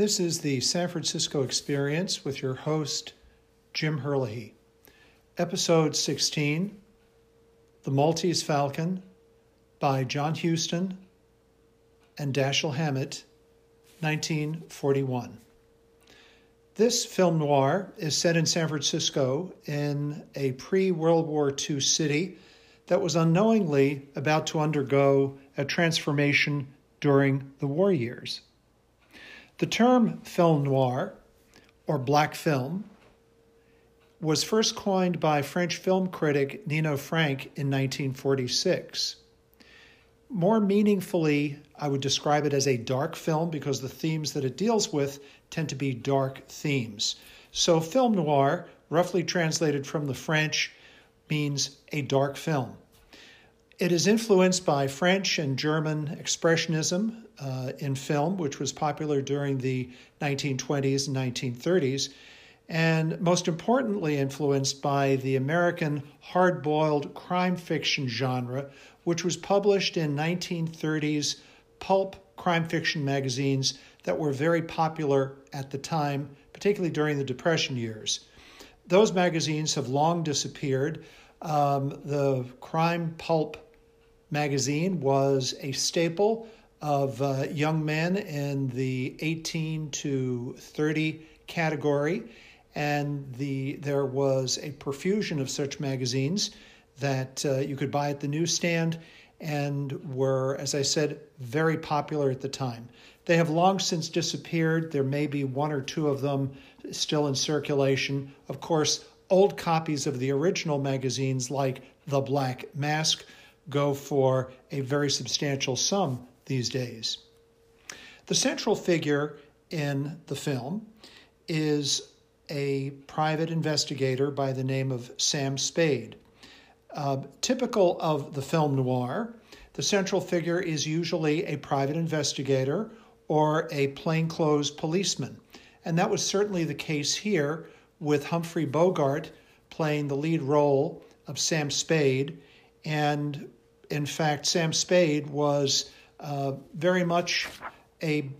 This is the San Francisco Experience with your host, Jim Herlihy. Episode 16 The Maltese Falcon by John Huston and Dashiell Hammett, 1941. This film noir is set in San Francisco in a pre World War II city that was unknowingly about to undergo a transformation during the war years. The term film noir, or black film, was first coined by French film critic Nino Frank in 1946. More meaningfully, I would describe it as a dark film because the themes that it deals with tend to be dark themes. So, film noir, roughly translated from the French, means a dark film. It is influenced by French and German Expressionism uh, in film, which was popular during the 1920s and 1930s, and most importantly, influenced by the American hard boiled crime fiction genre, which was published in 1930s pulp crime fiction magazines that were very popular at the time, particularly during the Depression years. Those magazines have long disappeared. Um, the crime pulp magazine was a staple of uh, young men in the 18 to 30 category, and the there was a profusion of such magazines that uh, you could buy at the newsstand and were, as I said, very popular at the time. They have long since disappeared. There may be one or two of them still in circulation. Of course, old copies of the original magazines, like The Black Mask, go for a very substantial sum these days. The central figure in the film is a private investigator by the name of Sam Spade. Uh, typical of the film noir, the central figure is usually a private investigator or a plainclothes policeman. And that was certainly the case here with Humphrey Bogart playing the lead role of Sam Spade and in fact, Sam Spade was uh, very much a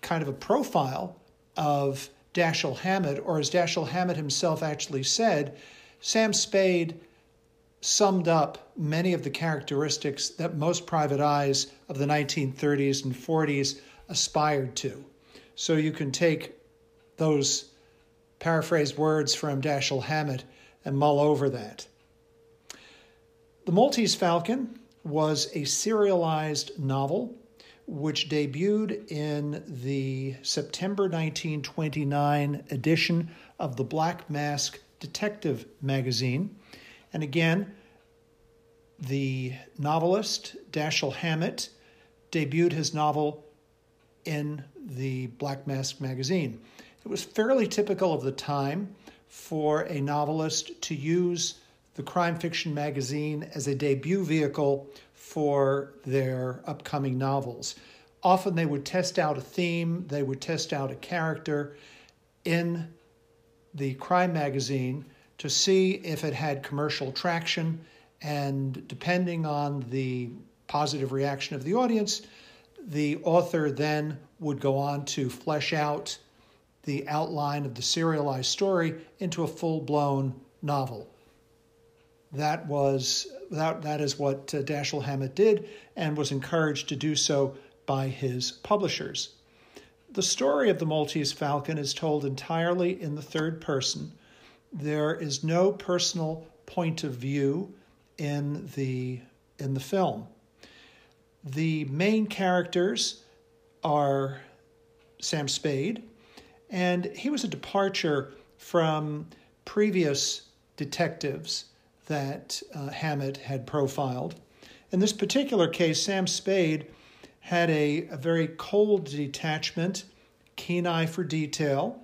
kind of a profile of Dashiell Hammett, or as Dashiell Hammett himself actually said, Sam Spade summed up many of the characteristics that most private eyes of the 1930s and 40s aspired to. So you can take those paraphrased words from Dashiell Hammett and mull over that. The Maltese Falcon was a serialized novel which debuted in the September 1929 edition of the Black Mask Detective magazine. And again, the novelist Dashiell Hammett debuted his novel in the Black Mask magazine. It was fairly typical of the time for a novelist to use the crime fiction magazine as a debut vehicle for their upcoming novels. Often they would test out a theme, they would test out a character in the crime magazine to see if it had commercial traction, and depending on the positive reaction of the audience, the author then would go on to flesh out the outline of the serialized story into a full blown novel that was that, that is what uh, Dashiell Hammett did and was encouraged to do so by his publishers. The story of the Maltese Falcon is told entirely in the third person. There is no personal point of view in the in the film. The main characters are Sam Spade, and he was a departure from previous detectives that uh, Hammett had profiled. In this particular case, Sam Spade had a, a very cold detachment, keen eye for detail,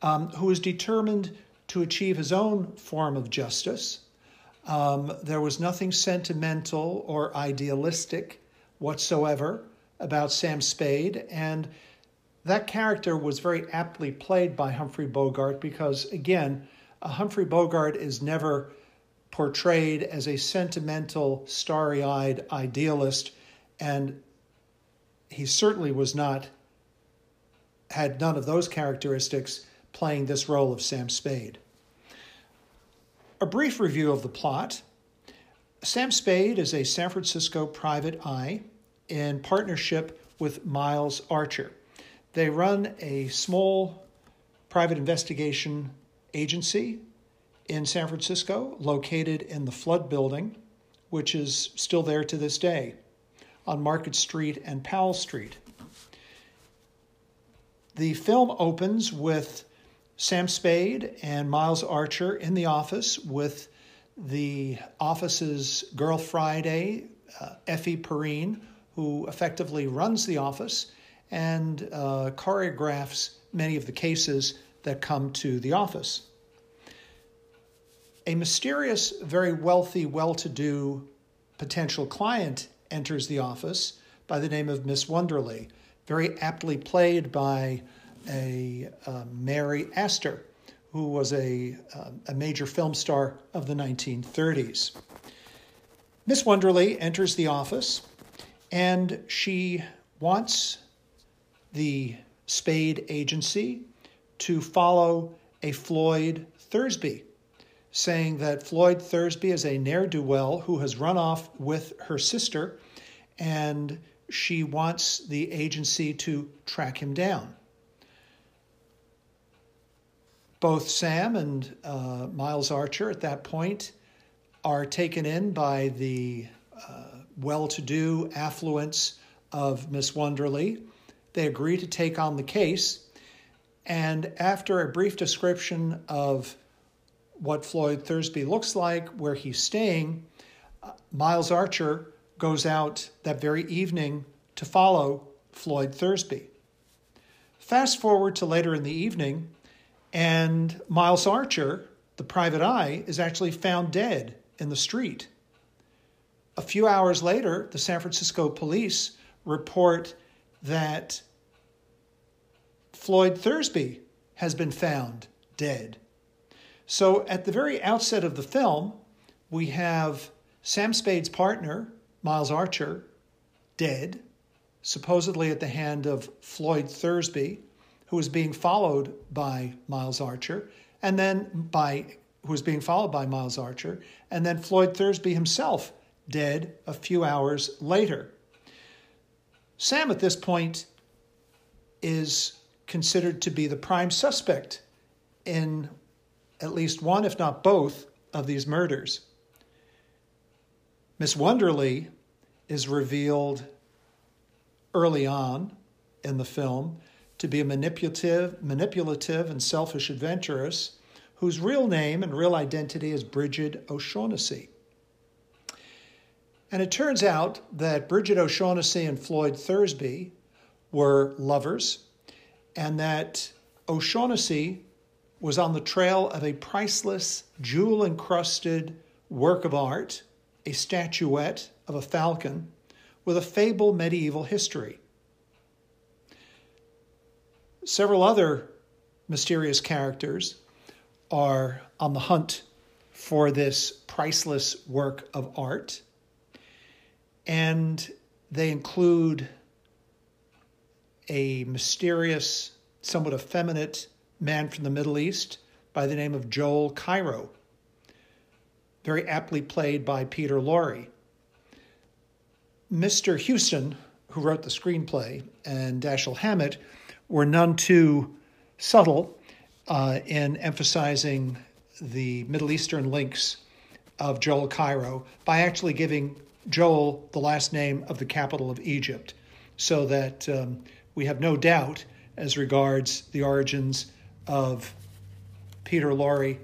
um, who was determined to achieve his own form of justice. Um, there was nothing sentimental or idealistic whatsoever about Sam Spade, and that character was very aptly played by Humphrey Bogart because, again, Humphrey Bogart is never portrayed as a sentimental, starry eyed idealist, and he certainly was not had none of those characteristics playing this role of Sam Spade. A brief review of the plot. Sam Spade is a San Francisco private eye in partnership with Miles Archer. They run a small private investigation agency in San Francisco, located in the Flood Building, which is still there to this day on Market Street and Powell Street. The film opens with Sam Spade and Miles Archer in the office with the office's girl Friday, uh, Effie Perrine, who effectively runs the office and uh, choreographs many of the cases that come to the office. A mysterious, very wealthy, well to do potential client enters the office by the name of Miss Wonderly, very aptly played by a uh, Mary Astor, who was a, uh, a major film star of the 1930s. Miss Wonderly enters the office and she wants the Spade agency to follow a Floyd Thursby, saying that Floyd Thursby is a ne'er do well who has run off with her sister and she wants the agency to track him down. Both Sam and uh, Miles Archer at that point are taken in by the uh, well to do affluence of Miss Wonderly. They agree to take on the case. And after a brief description of what Floyd Thursby looks like, where he's staying, uh, Miles Archer goes out that very evening to follow Floyd Thursby. Fast forward to later in the evening, and Miles Archer, the private eye, is actually found dead in the street. A few hours later, the San Francisco police report that Floyd Thursby has been found dead. So, at the very outset of the film, we have Sam Spade's partner, Miles Archer, dead, supposedly at the hand of Floyd Thursby, who is being followed by Miles Archer, and then by who was being followed by Miles Archer, and then Floyd Thursby himself dead a few hours later. Sam at this point is considered to be the prime suspect in at least one, if not both, of these murders. Miss Wonderly is revealed early on in the film to be a manipulative, manipulative and selfish adventuress whose real name and real identity is Brigid O'Shaughnessy. And it turns out that Brigid O'Shaughnessy and Floyd Thursby were lovers, and that O'Shaughnessy was on the trail of a priceless, jewel encrusted work of art a statuette of a falcon with a fable medieval history. Several other mysterious characters are on the hunt for this priceless work of art, and they include a mysterious, somewhat effeminate man from the Middle East by the name of Joel Cairo very aptly played by Peter Lorre. Mr. Huston, who wrote the screenplay, and Dashiell Hammett were none too subtle uh, in emphasizing the Middle Eastern links of Joel Cairo by actually giving Joel the last name of the capital of Egypt, so that um, we have no doubt as regards the origins of Peter Lorre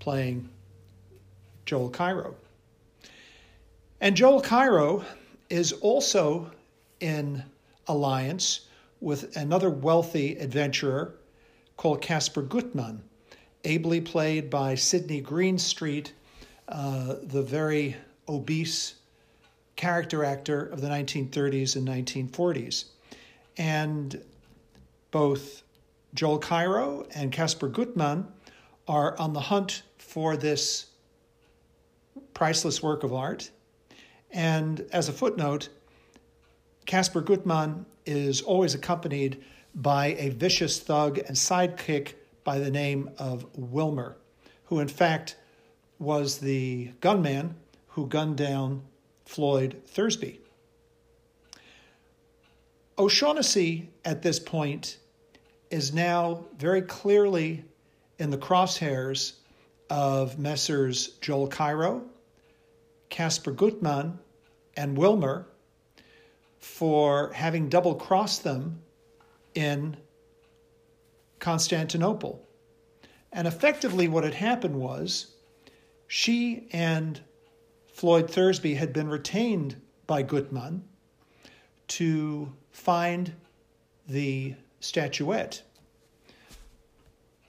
playing Joel Cairo. And Joel Cairo is also in alliance with another wealthy adventurer called Caspar Gutmann, ably played by Sidney Greenstreet, uh, the very obese character actor of the 1930s and 1940s. And both Joel Cairo and Casper Gutmann are on the hunt for this priceless work of art. And as a footnote, Casper Gutmann is always accompanied by a vicious thug and sidekick by the name of Wilmer, who in fact was the gunman who gunned down Floyd Thursby. O'Shaughnessy at this point is now very clearly in the crosshairs of Messrs. Joel Cairo, Casper Gutmann, and Wilmer for having double crossed them in Constantinople. And effectively, what had happened was she and Floyd Thursby had been retained by Gutmann to find the statuette.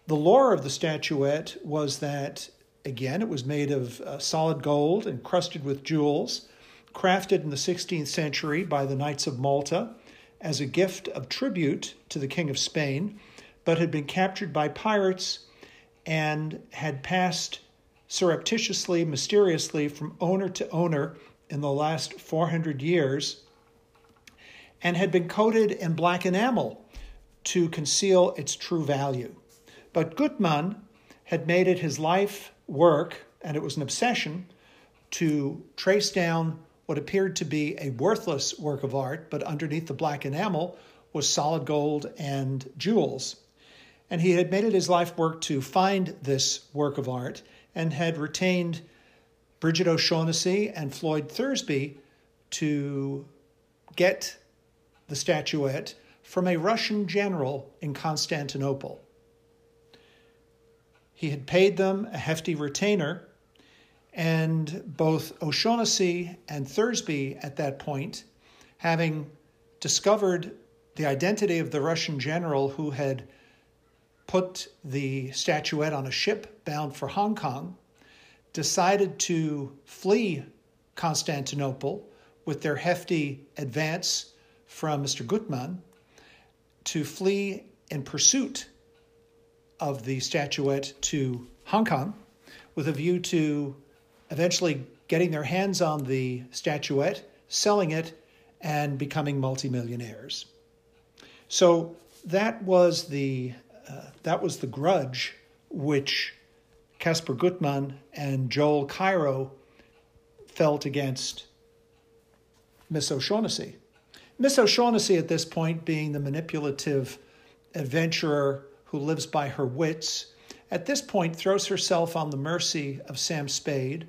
The lore of the statuette was that, again, it was made of uh, solid gold encrusted with jewels, crafted in the 16th century by the Knights of Malta as a gift of tribute to the King of Spain, but had been captured by pirates and had passed surreptitiously, mysteriously from owner to owner in the last 400 years and had been coated in black enamel to conceal its true value. But Gutmann had made it his life work, and it was an obsession, to trace down what appeared to be a worthless work of art, but underneath the black enamel was solid gold and jewels. And he had made it his life work to find this work of art and had retained Brigid O'Shaughnessy and Floyd Thursby to get the statuette from a Russian general in Constantinople. He had paid them a hefty retainer, and both O'Shaughnessy and Thursby at that point, having discovered the identity of the Russian general who had put the statuette on a ship bound for Hong Kong, decided to flee Constantinople with their hefty advance from Mr. Gutmann to flee in pursuit of the statuette to Hong Kong with a view to eventually getting their hands on the statuette, selling it, and becoming multimillionaires. So that was the uh, that was the grudge which Caspar Gutmann and Joel Cairo felt against Miss O'Shaughnessy. Miss O'Shaughnessy, at this point, being the manipulative adventurer who lives by her wits, at this point throws herself on the mercy of Sam Spade,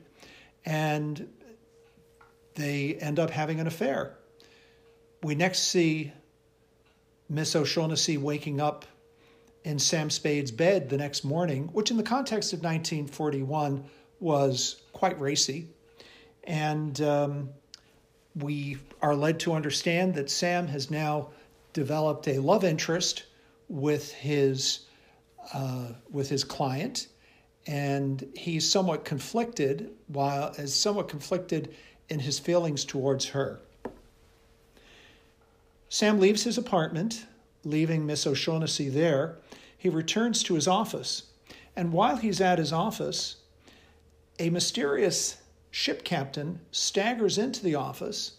and they end up having an affair. We next see Miss O'Shaughnessy waking up in Sam Spade's bed the next morning, which in the context of 1941 was quite racy. And um, we are led to understand that Sam has now developed a love interest with his uh, with his client, and he's somewhat conflicted while is somewhat conflicted in his feelings towards her. Sam leaves his apartment, leaving Miss O'Shaughnessy there. He returns to his office, and while he's at his office, a mysterious ship captain staggers into the office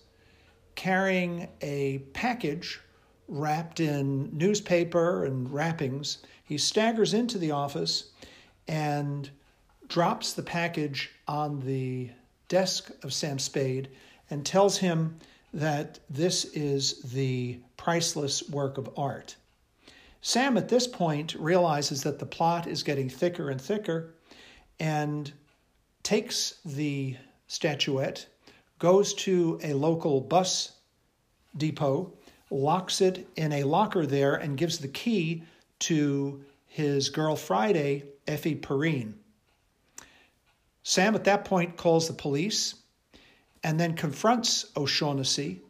carrying a package wrapped in newspaper and wrappings. He staggers into the office and drops the package on the desk of Sam Spade and tells him that this is the priceless work of art. Sam, at this point, realizes that the plot is getting thicker and thicker and takes the statuette, goes to a local bus depot, locks it in a locker there, and gives the key to his girl Friday, Effie Perrine. Sam at that point calls the police and then confronts O'Shaughnessy,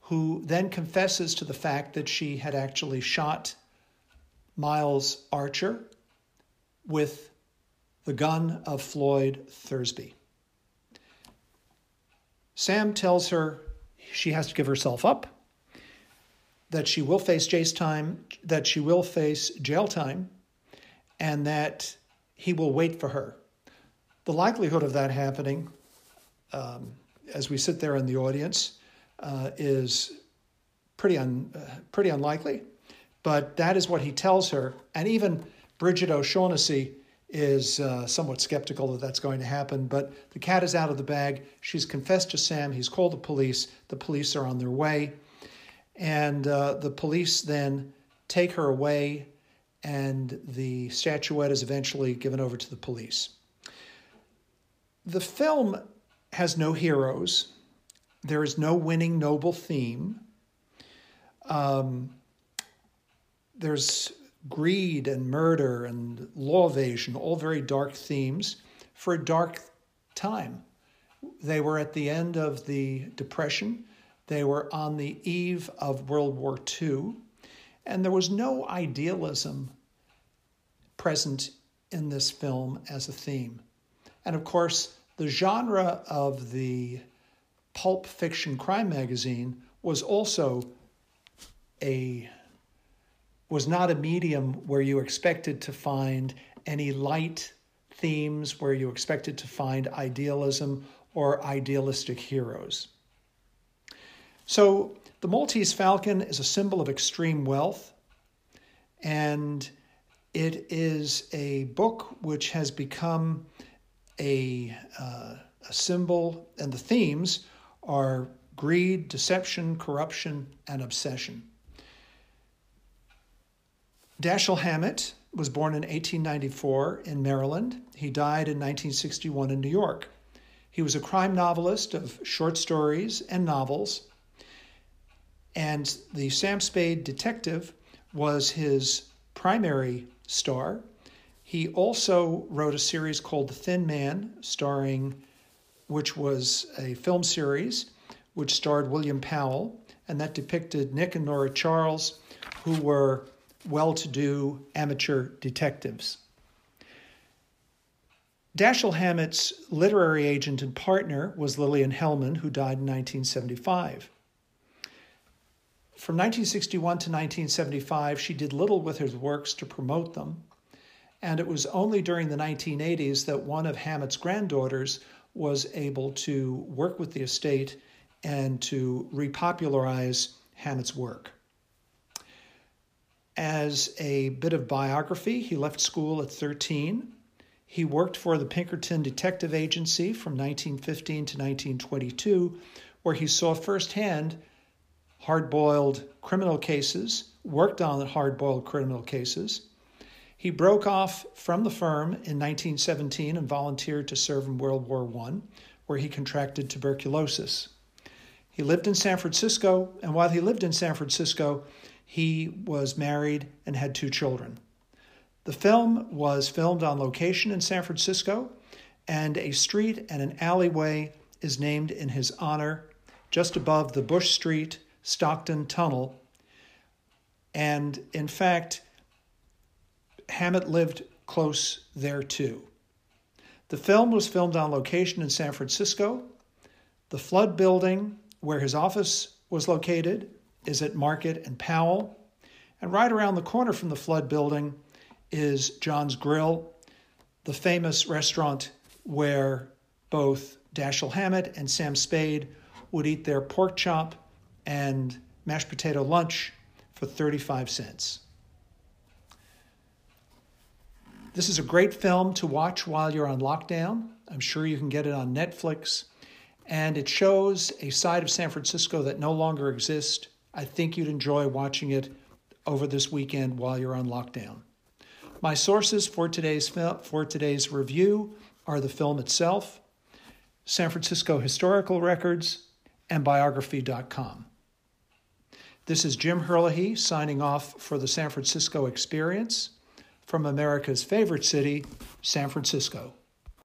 who then confesses to the fact that she had actually shot Miles Archer with the gun of Floyd Thursby. Sam tells her she has to give herself up, that she will face jail time, that she will face jail time, and that he will wait for her. The likelihood of that happening, um, as we sit there in the audience, uh, is pretty un, uh, pretty unlikely. But that is what he tells her. And even Brigid O'Shaughnessy is uh, somewhat skeptical that that's going to happen. But the cat is out of the bag. She's confessed to Sam. He's called the police. The police are on their way. And uh, the police then take her away, and the statuette is eventually given over to the police. The film has no heroes. There is no winning noble theme. Um, there's greed and murder and law evasion, all very dark themes for a dark time. They were at the end of the Depression. They were on the eve of World War II. And there was no idealism present in this film as a theme. And of course, the genre of the pulp fiction crime magazine was also a was not a medium where you expected to find any light themes, where you expected to find idealism or idealistic heroes. So, the Maltese Falcon is a symbol of extreme wealth, and it is a book which has become a, uh, a symbol, and the themes are greed, deception, corruption, and obsession. Dashiell Hammett was born in 1894 in Maryland. He died in 1961 in New York. He was a crime novelist of short stories and novels. And the Sam Spade Detective was his primary star. He also wrote a series called The Thin Man, starring, which was a film series, which starred William Powell, and that depicted Nick and Nora Charles, who were well to do amateur detectives. Dashiell Hammett's literary agent and partner was Lillian Hellman, who died in 1975. From 1961 to 1975, she did little with his works to promote them, and it was only during the 1980s that one of Hammett's granddaughters was able to work with the estate and to repopularize Hammett's work. As a bit of biography, he left school at 13. He worked for the Pinkerton Detective Agency from 1915 to 1922, where he saw firsthand hard boiled criminal cases, worked on hard boiled criminal cases. He broke off from the firm in 1917 and volunteered to serve in World War I, where he contracted tuberculosis. He lived in San Francisco, and while he lived in San Francisco, he was married and had two children. The film was filmed on location in San Francisco, and a street and an alleyway is named in his honor just above the Bush Street Stockton Tunnel. And in fact, Hammett lived close there too. The film was filmed on location in San Francisco. The Flood Building, where his office was located, is at Market and Powell. And right around the corner from the Flood building is John's Grill, the famous restaurant where both Dashiell Hammett and Sam Spade would eat their pork chop and mashed potato lunch for 35 cents. This is a great film to watch while you're on lockdown. I'm sure you can get it on Netflix. And it shows a side of San Francisco that no longer exists I think you'd enjoy watching it over this weekend while you're on lockdown. My sources for today's for today's review are the film itself, San Francisco Historical Records, and biography.com. This is Jim Herlihy signing off for the San Francisco Experience from America's favorite city, San Francisco.